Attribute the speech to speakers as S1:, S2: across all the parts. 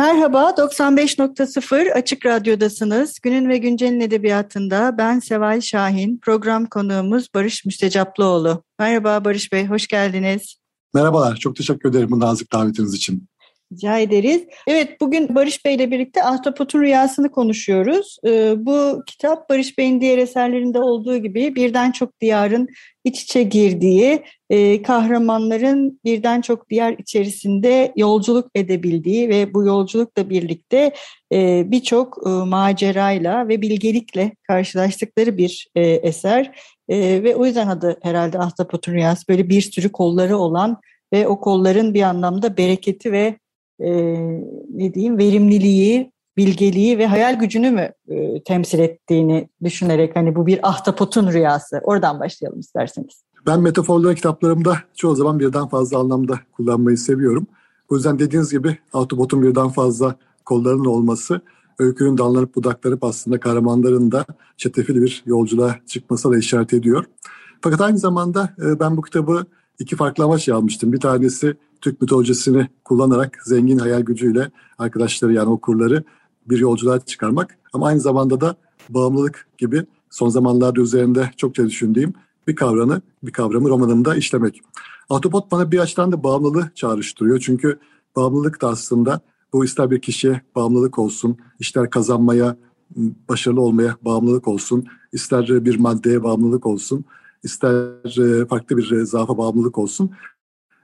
S1: Merhaba, 95.0 Açık Radyo'dasınız. Günün ve Güncel'in edebiyatında ben Seval Şahin, program konuğumuz Barış Müstecaplıoğlu. Merhaba Barış Bey, hoş geldiniz.
S2: Merhabalar, çok teşekkür ederim bu nazik davetiniz için.
S1: Rica ederiz. Evet bugün Barış Bey ile birlikte Ahtapot'un Rüyasını konuşuyoruz. Ee, bu kitap Barış Bey'in diğer eserlerinde olduğu gibi birden çok diyarın iç içe girdiği, e, kahramanların birden çok diyar içerisinde yolculuk edebildiği ve bu yolculukla birlikte e, birçok e, macerayla ve bilgelikle karşılaştıkları bir eser. Ve o yüzden adı herhalde Ahtapot'un Rüyası böyle bir sürü kolları olan ve o kolların bir anlamda bereketi ve e, ne diyeyim verimliliği, bilgeliği ve hayal gücünü mü e, temsil ettiğini düşünerek hani bu bir ahtapotun rüyası. Oradan başlayalım isterseniz.
S2: Ben metaforları kitaplarımda çoğu zaman birden fazla anlamda kullanmayı seviyorum. O yüzden dediğiniz gibi ahtapotun birden fazla kollarının olması öykünün dallanıp budaklanıp aslında kahramanların da çetefili bir yolculuğa çıkmasına da işaret ediyor. Fakat aynı zamanda e, ben bu kitabı iki farklı amaç almıştım. Bir tanesi Türk mitolojisini kullanarak zengin hayal gücüyle arkadaşları yani okurları bir yolculuğa çıkarmak. Ama aynı zamanda da bağımlılık gibi son zamanlarda üzerinde çokça düşündüğüm bir kavramı, bir kavramı romanımda işlemek. Autobot bana bir açıdan da bağımlılığı çağrıştırıyor. Çünkü bağımlılık da aslında bu ister bir kişiye bağımlılık olsun, ister kazanmaya, başarılı olmaya bağımlılık olsun, ister bir maddeye bağımlılık olsun, ister farklı bir zaafa bağımlılık olsun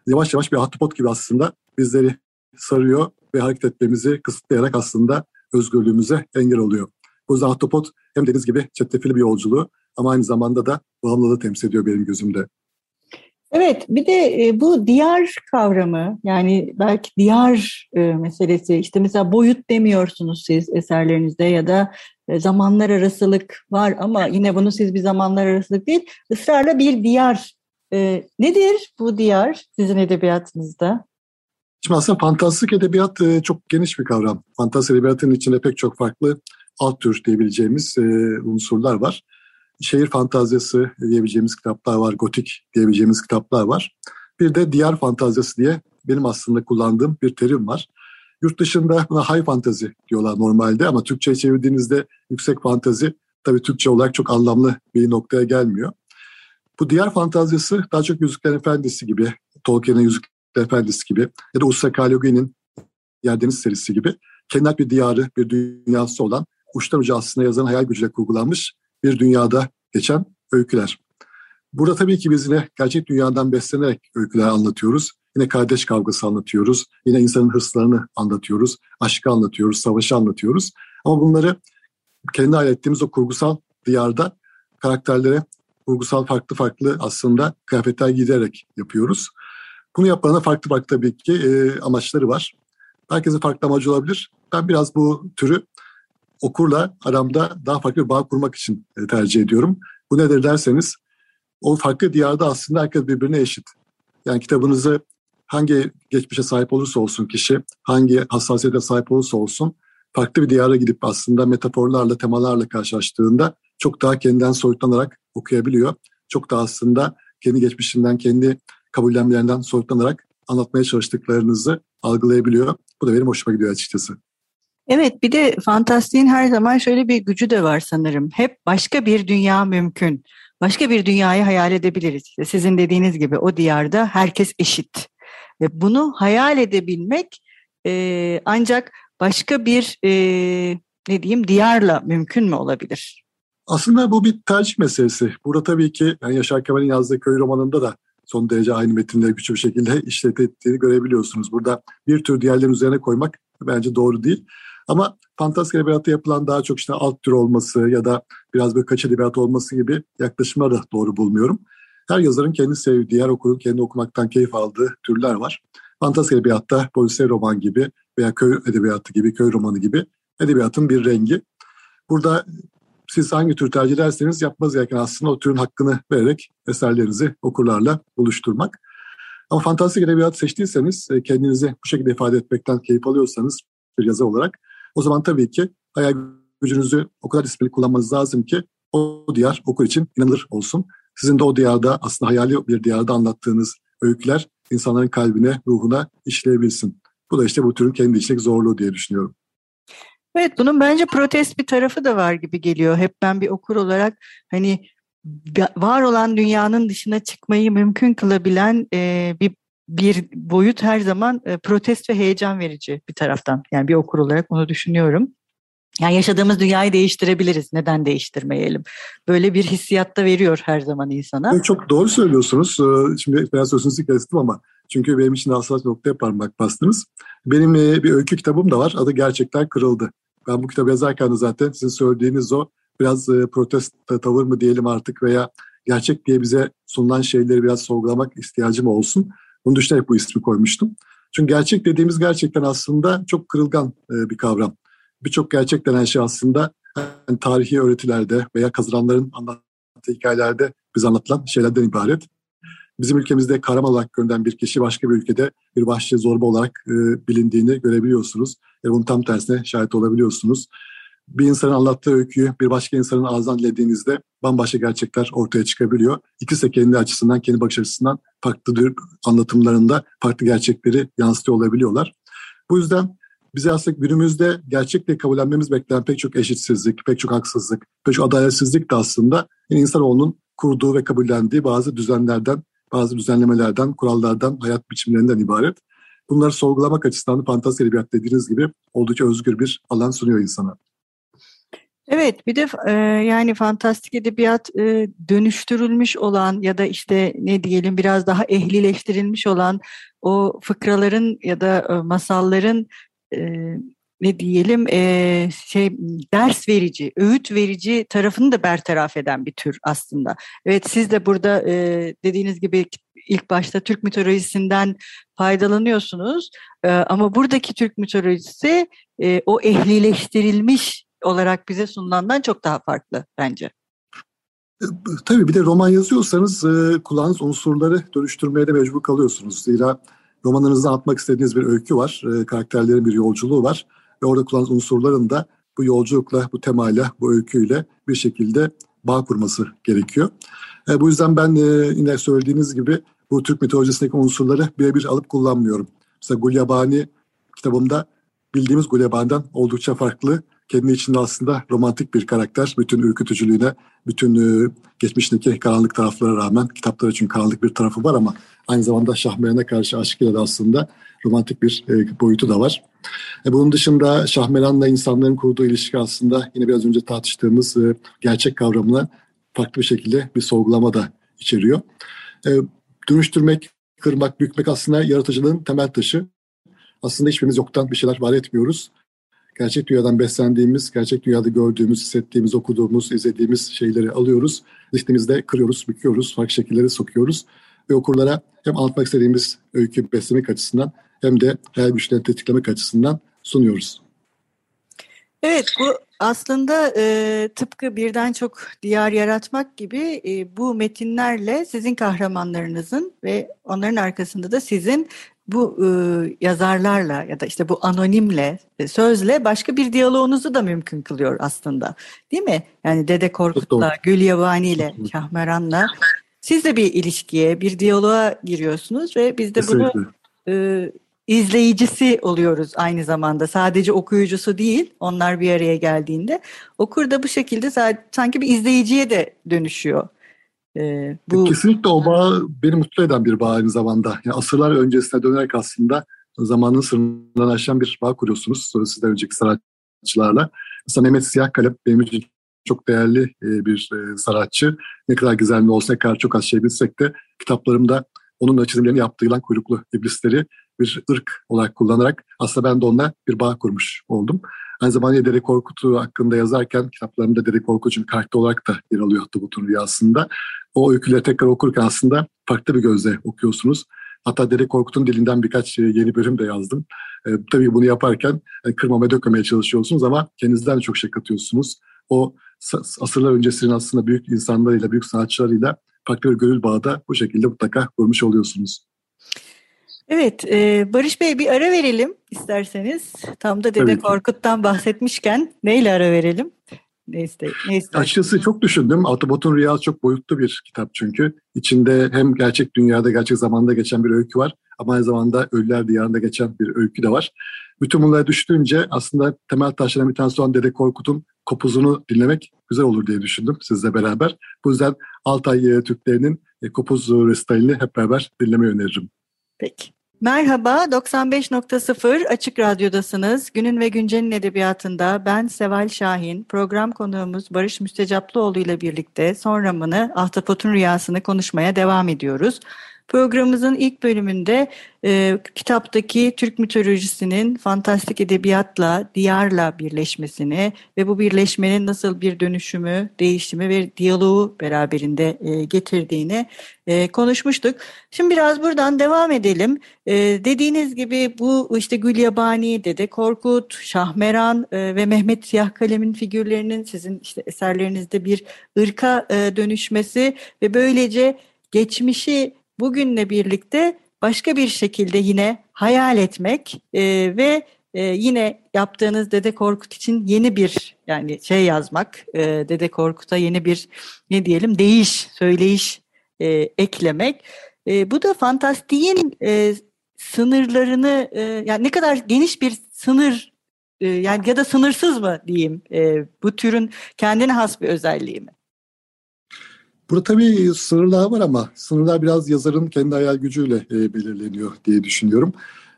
S2: yavaş yavaş bir ahtapot gibi aslında bizleri sarıyor ve hareket etmemizi kısıtlayarak aslında özgürlüğümüze engel oluyor. Bu yüzden ahtapot hem dediğiniz gibi çetrefilli bir yolculuğu ama aynı zamanda da bağımlılığı temsil ediyor benim gözümde.
S1: Evet bir de e, bu diyar kavramı yani belki diyar e, meselesi işte mesela boyut demiyorsunuz siz eserlerinizde ya da e, zamanlar arasılık var ama yine bunu siz bir zamanlar arasılık değil ısrarla bir diyar e, nedir bu diyar sizin edebiyatınızda?
S2: Şimdi aslında fantastik edebiyat e, çok geniş bir kavram. Fantastik edebiyatın içinde pek çok farklı alt tür diyebileceğimiz e, unsurlar var. Şehir fantazisi diyebileceğimiz kitaplar var, gotik diyebileceğimiz kitaplar var. Bir de diyar fantazisi diye benim aslında kullandığım bir terim var. Yurt dışında buna high fantasy diyorlar normalde ama Türkçe'ye çevirdiğinizde yüksek fantazi tabii Türkçe olarak çok anlamlı bir noktaya gelmiyor. Bu diğer fantazisi daha çok Yüzükler Efendisi gibi, Tolkien'in Yüzükler Efendisi gibi ya da Usta Kalogi'nin Yerdeniz serisi gibi kendi bir diyarı, bir dünyası olan uçtan uca aslında yazan hayal gücüyle kurgulanmış bir dünyada geçen öyküler. Burada tabii ki biz yine gerçek dünyadan beslenerek öyküler anlatıyoruz. Yine kardeş kavgası anlatıyoruz. Yine insanın hırslarını anlatıyoruz. Aşkı anlatıyoruz, savaşı anlatıyoruz. Ama bunları kendi hayal ettiğimiz o kurgusal diyarda karakterlere kurgusal farklı farklı aslında kıyafetler giyerek yapıyoruz. Bunu yapmanın farklı farklı tabii ki e, amaçları var. Herkesin farklı amacı olabilir. Ben biraz bu türü okurla aramda daha farklı bir bağ kurmak için e, tercih ediyorum. Bu nedir derseniz o farklı diyarda aslında herkes birbirine eşit. Yani kitabınızı hangi geçmişe sahip olursa olsun kişi, hangi hassasiyete sahip olursa olsun farklı bir diyara gidip aslında metaforlarla, temalarla karşılaştığında çok daha kendinden soyutlanarak okuyabiliyor. Çok da aslında kendi geçmişinden, kendi kabullenmelerinden soyutlanarak anlatmaya çalıştıklarınızı algılayabiliyor. Bu da benim hoşuma gidiyor açıkçası.
S1: Evet bir de fantastiğin her zaman şöyle bir gücü de var sanırım. Hep başka bir dünya mümkün. Başka bir dünyayı hayal edebiliriz. Sizin dediğiniz gibi o diyarda herkes eşit. Ve bunu hayal edebilmek e, ancak başka bir e, ne diyeyim diyarla mümkün mü olabilir?
S2: Aslında bu bir tercih meselesi. Burada tabii ki yani Yaşar Kemal'in yazdığı köy romanında da son derece aynı metinleri güçlü bir şekilde işletildiğini görebiliyorsunuz. Burada bir tür diğerlerin üzerine koymak bence doğru değil. Ama fantastik edebiyatta yapılan daha çok işte alt tür olması ya da biraz böyle kaç edebiyat olması gibi yaklaşımları da doğru bulmuyorum. Her yazarın kendi sevdiği, diğer okurun kendi okumaktan keyif aldığı türler var. Fantastik edebiyatta polisiye roman gibi veya köy edebiyatı gibi, köy romanı gibi edebiyatın bir rengi. Burada siz hangi tür tercih ederseniz yapmanız gereken aslında o türün hakkını vererek eserlerinizi okurlarla buluşturmak. Ama fantastik edebiyat seçtiyseniz, e, kendinizi bu şekilde ifade etmekten keyif alıyorsanız bir yazar olarak o zaman tabii ki hayal gücünüzü o kadar disiplinli kullanmanız lazım ki o diyar okur için inanılır olsun. Sizin de o diyarda aslında hayali bir diyarda anlattığınız öyküler insanların kalbine, ruhuna işleyebilsin. Bu da işte bu türün kendi içindeki zorluğu diye düşünüyorum.
S1: Evet bunun bence protest bir tarafı da var gibi geliyor. Hep ben bir okur olarak hani var olan dünyanın dışına çıkmayı mümkün kılabilen e, bir bir boyut her zaman e, protest ve heyecan verici bir taraftan. Yani bir okur olarak onu düşünüyorum. Yani yaşadığımız dünyayı değiştirebiliriz. Neden değiştirmeyelim? Böyle bir hissiyat da veriyor her zaman insana.
S2: Çok doğru söylüyorsunuz. Ee, şimdi biraz sözünüzü kestim ama çünkü benim için hassas noktaya parmak bastınız. Benim e, bir öykü kitabım da var. Adı Gerçekler Kırıldı. Ben bu kitabı yazarken de zaten sizin söylediğiniz o biraz e, protest tavır mı diyelim artık veya gerçek diye bize sunulan şeyleri biraz sorgulamak ihtiyacım olsun. Bunu düşünerek bu ismi koymuştum. Çünkü gerçek dediğimiz gerçekten aslında çok kırılgan e, bir kavram. Birçok gerçek denen şey aslında yani tarihi öğretilerde veya kazananların anlattığı hikayelerde biz anlatılan şeylerden ibaret. Bizim ülkemizde kahraman olarak görünen bir kişi başka bir ülkede bir vahşi zorba olarak e, bilindiğini görebiliyorsunuz. Ve bunun tam tersine şahit olabiliyorsunuz. Bir insanın anlattığı öyküyü bir başka insanın ağzından dinlediğinizde bambaşka gerçekler ortaya çıkabiliyor. İkisi de kendi açısından, kendi bakış açısından farklı anlatımlarında farklı gerçekleri yansıtıyor olabiliyorlar. Bu yüzden bize aslında günümüzde gerçekle kabullenmemiz beklenen pek çok eşitsizlik, pek çok haksızlık, pek çok adaletsizlik de aslında insanoğlunun kurduğu ve kabullendiği bazı düzenlerden, bazı düzenlemelerden, kurallardan, hayat biçimlerinden ibaret. Bunları sorgulamak açısından fantastik edebiyat dediğiniz gibi oldukça özgür bir alan sunuyor insana.
S1: Evet bir de e, yani fantastik edebiyat e, dönüştürülmüş olan ya da işte ne diyelim biraz daha ehlileştirilmiş olan o fıkraların ya da e, masalların e, ne diyelim e, şey ders verici, öğüt verici tarafını da bertaraf eden bir tür aslında. Evet siz de burada e, dediğiniz gibi ilk başta Türk mitolojisinden faydalanıyorsunuz e, ama buradaki Türk mitolojisi e, o ehlileştirilmiş olarak bize sunulandan çok daha farklı bence.
S2: E, tabii bir de roman yazıyorsanız e, kulağınız unsurları dönüştürmeye de mecbur kalıyorsunuz. Zira romanınızda atmak istediğiniz bir öykü var, e, karakterlerin bir yolculuğu var ve orada kullandığınız unsurların da bu yolculukla, bu temayla, bu öyküyle bir şekilde bağ kurması gerekiyor. E, bu yüzden ben e, yine söylediğiniz gibi bu Türk mitolojisindeki unsurları birebir alıp kullanmıyorum. Mesela Gulyabani kitabımda bildiğimiz Gulyabani'den oldukça farklı kendi içinde aslında romantik bir karakter. Bütün ürkütücülüğüne, bütün e, geçmişteki karanlık taraflara rağmen kitaplar için karanlık bir tarafı var ama aynı zamanda Şahmeran'a karşı aşkıyla da aslında romantik bir e, boyutu da var. E, bunun dışında Şahmeran'la insanların kurduğu ilişki aslında yine biraz önce tartıştığımız e, gerçek kavramına farklı bir şekilde bir sorgulama da içeriyor. E, dönüştürmek, kırmak, bükmek aslında yaratıcılığın temel taşı. Aslında hiçbirimiz yoktan bir şeyler var etmiyoruz gerçek dünyadan beslendiğimiz, gerçek dünyada gördüğümüz, hissettiğimiz, okuduğumuz, izlediğimiz şeyleri alıyoruz. Zihnimizde kırıyoruz, büküyoruz, farklı şekillere sokuyoruz. Ve okurlara hem anlatmak istediğimiz öykü beslemek açısından hem de hayal güçlerini tetiklemek açısından sunuyoruz.
S1: Evet bu aslında e, tıpkı birden çok diyar yaratmak gibi e, bu metinlerle sizin kahramanlarınızın ve onların arkasında da sizin bu e, yazarlarla ya da işte bu anonimle, e, sözle başka bir diyaloğunuzu da mümkün kılıyor aslında. Değil mi? Yani Dede Korkut'la, Gül Yabani ile, Şahmeran'la siz de bir ilişkiye, bir diyaloğa giriyorsunuz ve biz de bunu e, izleyicisi oluyoruz aynı zamanda. Sadece okuyucusu değil, onlar bir araya geldiğinde. Okur da bu şekilde sanki bir izleyiciye de dönüşüyor.
S2: Ee, bu... Kesinlikle o bağ beni mutlu eden bir bağ aynı zamanda. Yani asırlar öncesine dönerek aslında zamanın sınırından aşan bir bağ kuruyorsunuz. Sonra sizden önceki sanatçılarla. Mesela Mehmet Siyahkalem benim için çok değerli e, bir e, sanatçı. Ne kadar gizemli olsa ne kadar çok az şey bilsek de kitaplarımda onun çizimlerini yaptığı yılan kuyruklu iblisleri bir ırk olarak kullanarak aslında ben de onunla bir bağ kurmuş oldum. Aynı zamanda Dede Korkut'u hakkında yazarken kitaplarımda Dede Korkut'un karakter olarak da yer alıyor Ahtapot'un rüyasında. O öyküleri tekrar okurken aslında farklı bir gözle okuyorsunuz. Hatta Dede Korkut'un dilinden birkaç yeni bölüm de yazdım. E, tabii bunu yaparken e, kırmamaya dökmemeye çalışıyorsunuz ama kendinizden de çok şey katıyorsunuz. O asırlar öncesinin aslında büyük insanlarıyla, büyük sanatçılarıyla farklı bir gönül bağı bu şekilde mutlaka kurmuş oluyorsunuz.
S1: Evet, e, Barış Bey bir ara verelim isterseniz. Tam da Dede Korkut'tan bahsetmişken neyle ara verelim?
S2: Ne, iste, ne Açıkçası çok düşündüm. Autobot'un Rüyası çok boyutlu bir kitap çünkü. İçinde hem gerçek dünyada, gerçek zamanda geçen bir öykü var ama aynı zamanda Ölüler Diyarı'nda geçen bir öykü de var. Bütün bunları düşününce aslında temel taşlarından bir tanesi olan Dede Korkut'un kopuzunu dinlemek güzel olur diye düşündüm sizle beraber. Bu yüzden Altay Türklerinin e, kopuz restalini hep beraber dinlemeyi öneririm.
S1: Peki. Merhaba, 95.0 Açık Radyo'dasınız. Günün ve Güncel'in edebiyatında ben Seval Şahin, program konuğumuz Barış Müstecaplıoğlu ile birlikte son romanı Ahtapot'un Rüyasını konuşmaya devam ediyoruz. Programımızın ilk bölümünde e, kitaptaki Türk mitolojisinin fantastik edebiyatla, diyarla birleşmesini ve bu birleşmenin nasıl bir dönüşümü, değişimi ve diyaloğu beraberinde e, getirdiğini e, konuşmuştuk. Şimdi biraz buradan devam edelim. E, dediğiniz gibi bu işte Gülyabani, Dede Korkut, Şahmeran e, ve Mehmet Siyah Kalem'in figürlerinin sizin işte eserlerinizde bir ırka e, dönüşmesi ve böylece geçmişi bugünle birlikte başka bir şekilde yine hayal etmek e, ve e, yine yaptığınız Dede Korkut için yeni bir yani şey yazmak, e, Dede Korkut'a yeni bir ne diyelim değiş, söyleyiş e, eklemek. E, bu da fantastiğin e, sınırlarını e, yani ne kadar geniş bir sınır e, yani ya da sınırsız mı diyeyim e, bu türün kendine has bir özelliği mi?
S2: Burada tabii sınırlar var ama sınırlar biraz yazarın kendi hayal gücüyle e, belirleniyor diye düşünüyorum.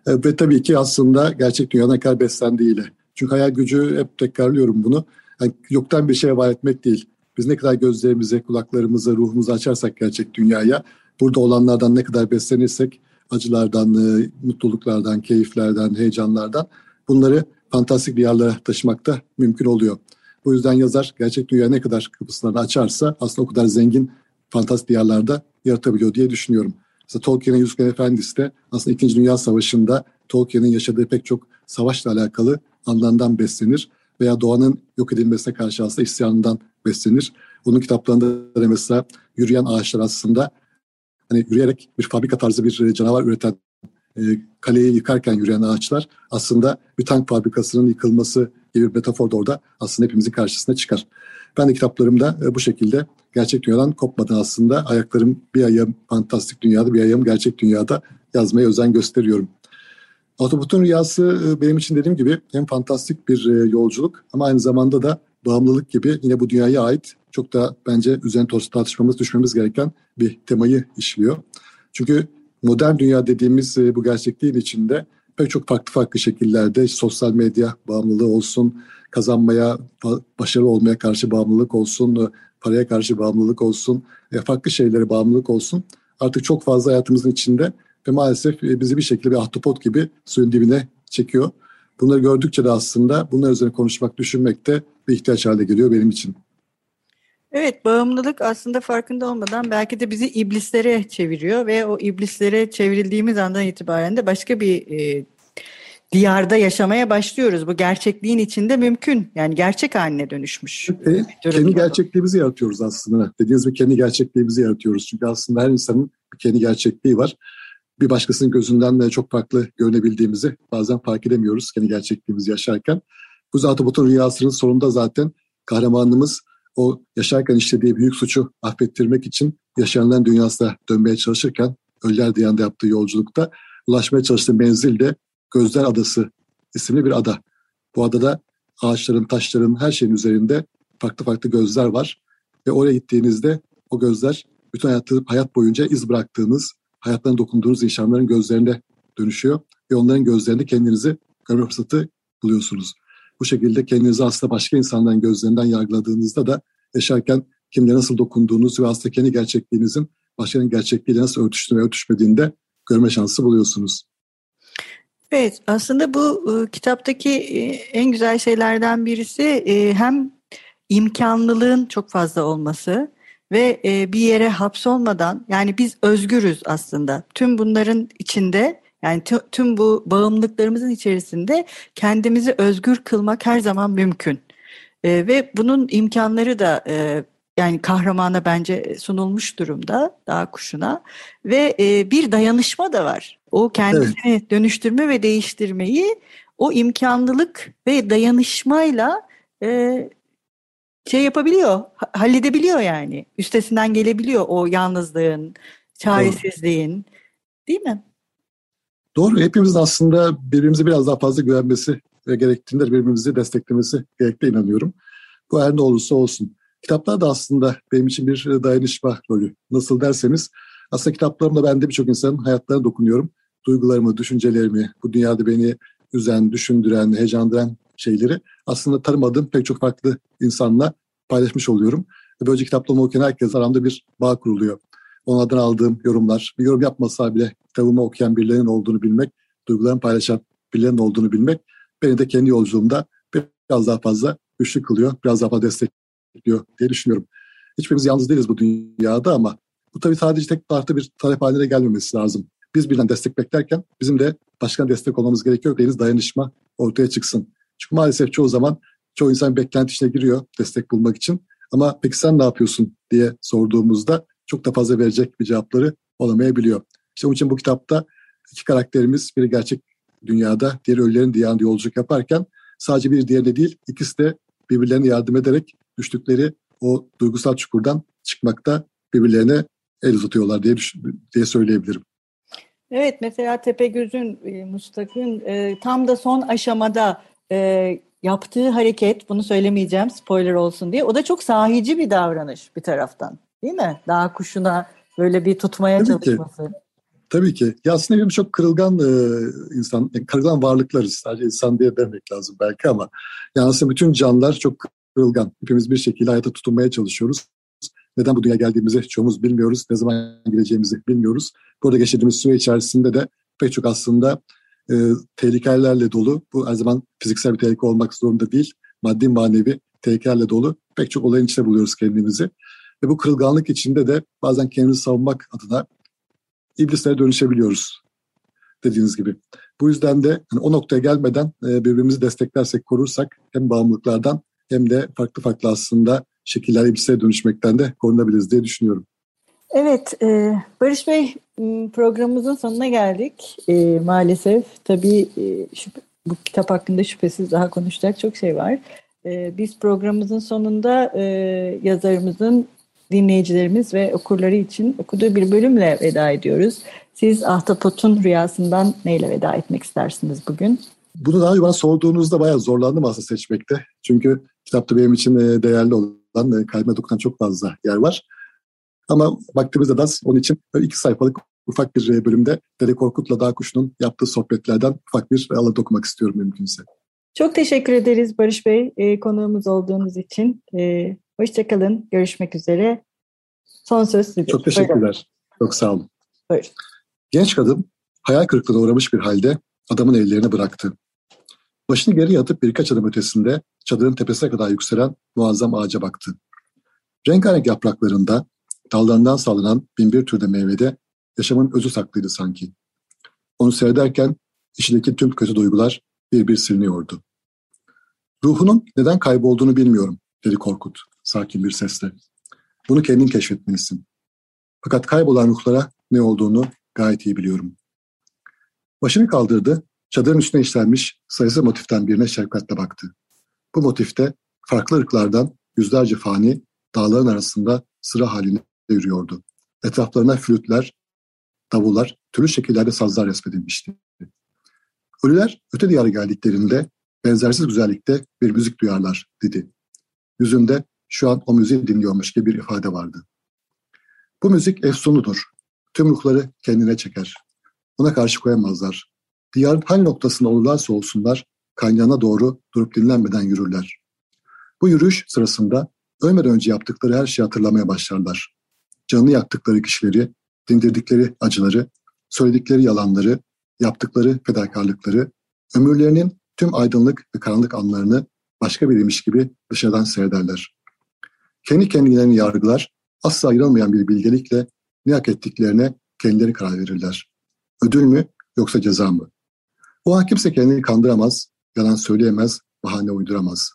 S2: E, ve tabii ki aslında gerçek dünya ne kadar beslendiğiyle. Çünkü hayal gücü hep tekrarlıyorum bunu. Yani yoktan bir şeye var etmek değil. Biz ne kadar gözlerimizi, kulaklarımızı, ruhumuzu açarsak gerçek dünyaya, burada olanlardan ne kadar beslenirsek, acılardan, e, mutluluklardan, keyiflerden, heyecanlardan bunları fantastik bir yerlere taşımakta mümkün oluyor. Bu yüzden yazar gerçek dünya ne kadar kapısını açarsa aslında o kadar zengin fantastik diyarlarda yaratabiliyor diye düşünüyorum. Mesela Tolkien'in Yüzüklerin Efendisi de aslında İkinci Dünya Savaşı'nda Tolkien'in yaşadığı pek çok savaşla alakalı anlamdan beslenir veya doğanın yok edilmesine karşı aslında isyanından beslenir. Onun kitaplarında da mesela yürüyen ağaçlar aslında hani yürüyerek bir fabrika tarzı bir canavar üreten e, kaleyi yıkarken yürüyen ağaçlar aslında bir tank fabrikasının yıkılması gibi bir metafor da orada aslında hepimizin karşısına çıkar. Ben de kitaplarımda e, bu şekilde gerçek dünyadan kopmadan aslında ayaklarım bir ayağım fantastik dünyada bir ayağım gerçek dünyada yazmaya özen gösteriyorum. Autobot'un rüyası e, benim için dediğim gibi hem fantastik bir e, yolculuk ama aynı zamanda da bağımlılık gibi yine bu dünyaya ait çok da bence üzerine tartışmamız, düşmemiz gereken bir temayı işliyor. Çünkü modern dünya dediğimiz bu gerçekliğin içinde pek çok farklı farklı şekillerde sosyal medya bağımlılığı olsun, kazanmaya, başarı olmaya karşı bağımlılık olsun, paraya karşı bağımlılık olsun, farklı şeylere bağımlılık olsun. Artık çok fazla hayatımızın içinde ve maalesef e, bizi bir şekilde bir ahtapot gibi suyun dibine çekiyor. Bunları gördükçe de aslında bunlar üzerine konuşmak, düşünmek de bir ihtiyaç haline geliyor benim için.
S1: Evet, bağımlılık aslında farkında olmadan belki de bizi iblislere çeviriyor ve o iblislere çevrildiğimiz andan itibaren de başka bir e, diyarda yaşamaya başlıyoruz. Bu gerçekliğin içinde mümkün. Yani gerçek haline dönüşmüş.
S2: E, kendi gerçekliğimizi yaratıyoruz aslında. Dediğiniz gibi kendi gerçekliğimizi yaratıyoruz. Çünkü aslında her insanın bir kendi gerçekliği var. Bir başkasının gözünden de çok farklı görünebildiğimizi bazen fark edemiyoruz kendi gerçekliğimizi yaşarken. Bu zaten Botun rüyasının sonunda zaten kahramanımız o yaşarken işlediği büyük suçu affettirmek için yaşayanların dünyasına dönmeye çalışırken Ölüler Diyarı'nda yaptığı yolculukta ulaşmaya çalıştığı menzil de Gözler Adası isimli bir ada. Bu adada ağaçların, taşların, her şeyin üzerinde farklı farklı gözler var. Ve oraya gittiğinizde o gözler bütün hayatı, hayat boyunca iz bıraktığınız, hayatlarına dokunduğunuz insanların gözlerine dönüşüyor. Ve onların gözlerinde kendinizi görme fırsatı buluyorsunuz. Bu şekilde kendinizi aslında başka insanların gözlerinden yargıladığınızda da yaşarken kimle nasıl dokunduğunuz ve aslında kendi gerçekliğinizin başkanın gerçekliğiyle nasıl örtüştüğünü ve örtüşmediğini de görme şansı buluyorsunuz.
S1: Evet aslında bu e, kitaptaki e, en güzel şeylerden birisi e, hem imkanlılığın çok fazla olması ve e, bir yere hapsolmadan yani biz özgürüz aslında. Tüm bunların içinde yani tüm bu bağımlılıklarımızın içerisinde kendimizi özgür kılmak her zaman mümkün. E, ve bunun imkanları da e, yani kahramana bence sunulmuş durumda dağ kuşuna ve e, bir dayanışma da var. O kendisini evet. dönüştürme ve değiştirmeyi o imkanlılık ve dayanışmayla e, şey yapabiliyor, halledebiliyor yani. Üstesinden gelebiliyor o yalnızlığın, çaresizliğin. Değil mi?
S2: Doğru. Hepimizin aslında birbirimize biraz daha fazla güvenmesi ve gerektiğinde birbirimizi desteklemesi gerektiğine inanıyorum. Bu her ne olursa olsun. Kitaplar da aslında benim için bir dayanışma rolü. Nasıl derseniz aslında kitaplarımla ben de birçok insanın hayatlarına dokunuyorum. Duygularımı, düşüncelerimi, bu dünyada beni üzen, düşündüren, heyecanlandıran şeyleri aslında tanımadığım pek çok farklı insanla paylaşmış oluyorum. Böylece kitaplarımı okuyan herkes aramda bir bağ kuruluyor. Onlardan aldığım yorumlar, bir yorum yapmasa bile kitabımı okuyan birilerinin olduğunu bilmek, duygularını paylaşan birilerinin olduğunu bilmek beni de kendi yolculuğumda biraz daha fazla güçlü kılıyor, biraz daha fazla destekliyor diye düşünüyorum. Hiçbirimiz yalnız değiliz bu dünyada ama bu tabii sadece tek parça bir talep haline gelmemesi lazım. Biz birden destek beklerken bizim de başkan destek olmamız gerekiyor. Deniz dayanışma ortaya çıksın. Çünkü maalesef çoğu zaman çoğu insan beklenti içine giriyor destek bulmak için. Ama peki sen ne yapıyorsun diye sorduğumuzda çok da fazla verecek bir cevapları olamayabiliyor. İşte onun için bu kitapta iki karakterimiz biri gerçek dünyada, diğeri ölülerin diyarında yolculuk yaparken sadece bir diğerine değil ikisi de birbirlerine yardım ederek düştükleri o duygusal çukurdan çıkmakta birbirlerine el uzatıyorlar diye, diye söyleyebilirim.
S1: Evet mesela Tepegöz'ün, e, Mustak'ın e, tam da son aşamada e, yaptığı hareket, bunu söylemeyeceğim spoiler olsun diye, o da çok sahici bir davranış bir taraftan değil mi? Dağ kuşuna böyle bir tutmaya Tabii çalışması. Ki.
S2: Tabii ki. Ya aslında hepimiz çok kırılgan e, insan, kırılgan varlıklarız. Sadece insan diye demek lazım belki ama yani aslında bütün canlılar çok kırılgan. Hepimiz bir şekilde hayata tutunmaya çalışıyoruz. Neden bu dünya geldiğimizi çoğumuz bilmiyoruz. Ne zaman gideceğimizi bilmiyoruz. Burada geçirdiğimiz süre içerisinde de pek çok aslında e, tehlikelerle dolu. Bu her zaman fiziksel bir tehlike olmak zorunda değil. Maddi manevi tehlikelerle dolu. Pek çok olayın içinde buluyoruz kendimizi. Ve bu kırılganlık içinde de bazen kendimizi savunmak adına iblislere dönüşebiliyoruz dediğiniz gibi. Bu yüzden de hani o noktaya gelmeden e, birbirimizi desteklersek, korursak hem bağımlılıklardan hem de farklı farklı aslında şekiller iblislere dönüşmekten de korunabiliriz diye düşünüyorum.
S1: Evet, e, Barış Bey programımızın sonuna geldik e, maalesef. Tabii e, şüphe, bu kitap hakkında şüphesiz daha konuşacak çok şey var. E, biz programımızın sonunda e, yazarımızın dinleyicilerimiz ve okurları için okuduğu bir bölümle veda ediyoruz. Siz Ahtapot'un rüyasından neyle veda etmek istersiniz bugün?
S2: Bunu daha önce bana sorduğunuzda bayağı zorlandım aslında seçmekte. Çünkü kitapta benim için e, değerli olan, e, kalbime dokunan çok fazla yer var. Ama de az. Onun için iki sayfalık ufak bir e, bölümde Dede Korkut'la Dağ Kuşu'nun yaptığı sohbetlerden ufak bir alan okumak istiyorum mümkünse.
S1: Çok teşekkür ederiz Barış Bey konuğumuz olduğunuz için. Hoşçakalın, görüşmek üzere. Son söz sizin.
S2: Çok teşekkürler. Buyurun. Çok sağ olun.
S1: Buyurun.
S2: Genç kadın hayal kırıklığına uğramış bir halde adamın ellerini bıraktı. Başını geri yatıp birkaç adım ötesinde çadırın tepesine kadar yükselen muazzam ağaca baktı. Rengarenk yapraklarında dallarından sallanan binbir türde meyvede yaşamın özü saklıydı sanki. Onu seyrederken içindeki tüm kötü duygular bir bir siliniyordu. Ruhunun neden kaybolduğunu bilmiyorum, dedi Korkut sakin bir sesle. Bunu kendin keşfetmelisin. Fakat kaybolan ruhlara ne olduğunu gayet iyi biliyorum. Başını kaldırdı, çadırın üstüne işlenmiş sayısız motiften birine şefkatle baktı. Bu motifte farklı ırklardan yüzlerce fani dağların arasında sıra halinde yürüyordu. Etraflarına flütler, davullar, türlü şekillerde sazlar resmedilmişti. Ölüler öte diyara geldiklerinde benzersiz güzellikte bir müzik duyarlar dedi. Yüzünde şu an o müziği dinliyormuş gibi bir ifade vardı. Bu müzik efsunudur. Tüm ruhları kendine çeker. Ona karşı koyamazlar. Diyarın hangi noktasında olurlarsa olsunlar kaynağına doğru durup dinlenmeden yürürler. Bu yürüyüş sırasında ölmeden önce yaptıkları her şeyi hatırlamaya başlarlar. Canını yaktıkları kişileri, dindirdikleri acıları, söyledikleri yalanları, yaptıkları fedakarlıkları, ömürlerinin tüm aydınlık ve karanlık anlarını başka biriymiş gibi dışarıdan seyrederler. Kendi kendilerini yargılar, asla ayrılmayan bir bilgelikle ne hak ettiklerine kendileri karar verirler. Ödül mü yoksa ceza mı? O an kimse kendini kandıramaz, yalan söyleyemez, bahane uyduramaz.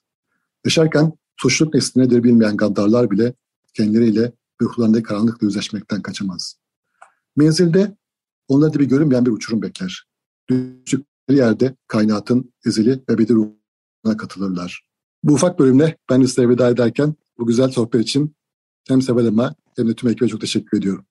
S2: Yaşarken suçluluk nesli nedir bilmeyen gaddarlar bile kendileriyle ruhlarındaki karanlıkla yüzleşmekten kaçamaz. Menzilde onları bir görünmeyen bir uçurum bekler. Düştükleri yerde kainatın ezeli ve ebedi ruhuna katılırlar. Bu ufak bölümle ben size veda ederken bu güzel sohbet için hem Seval hem de tüm ekibe çok teşekkür ediyorum.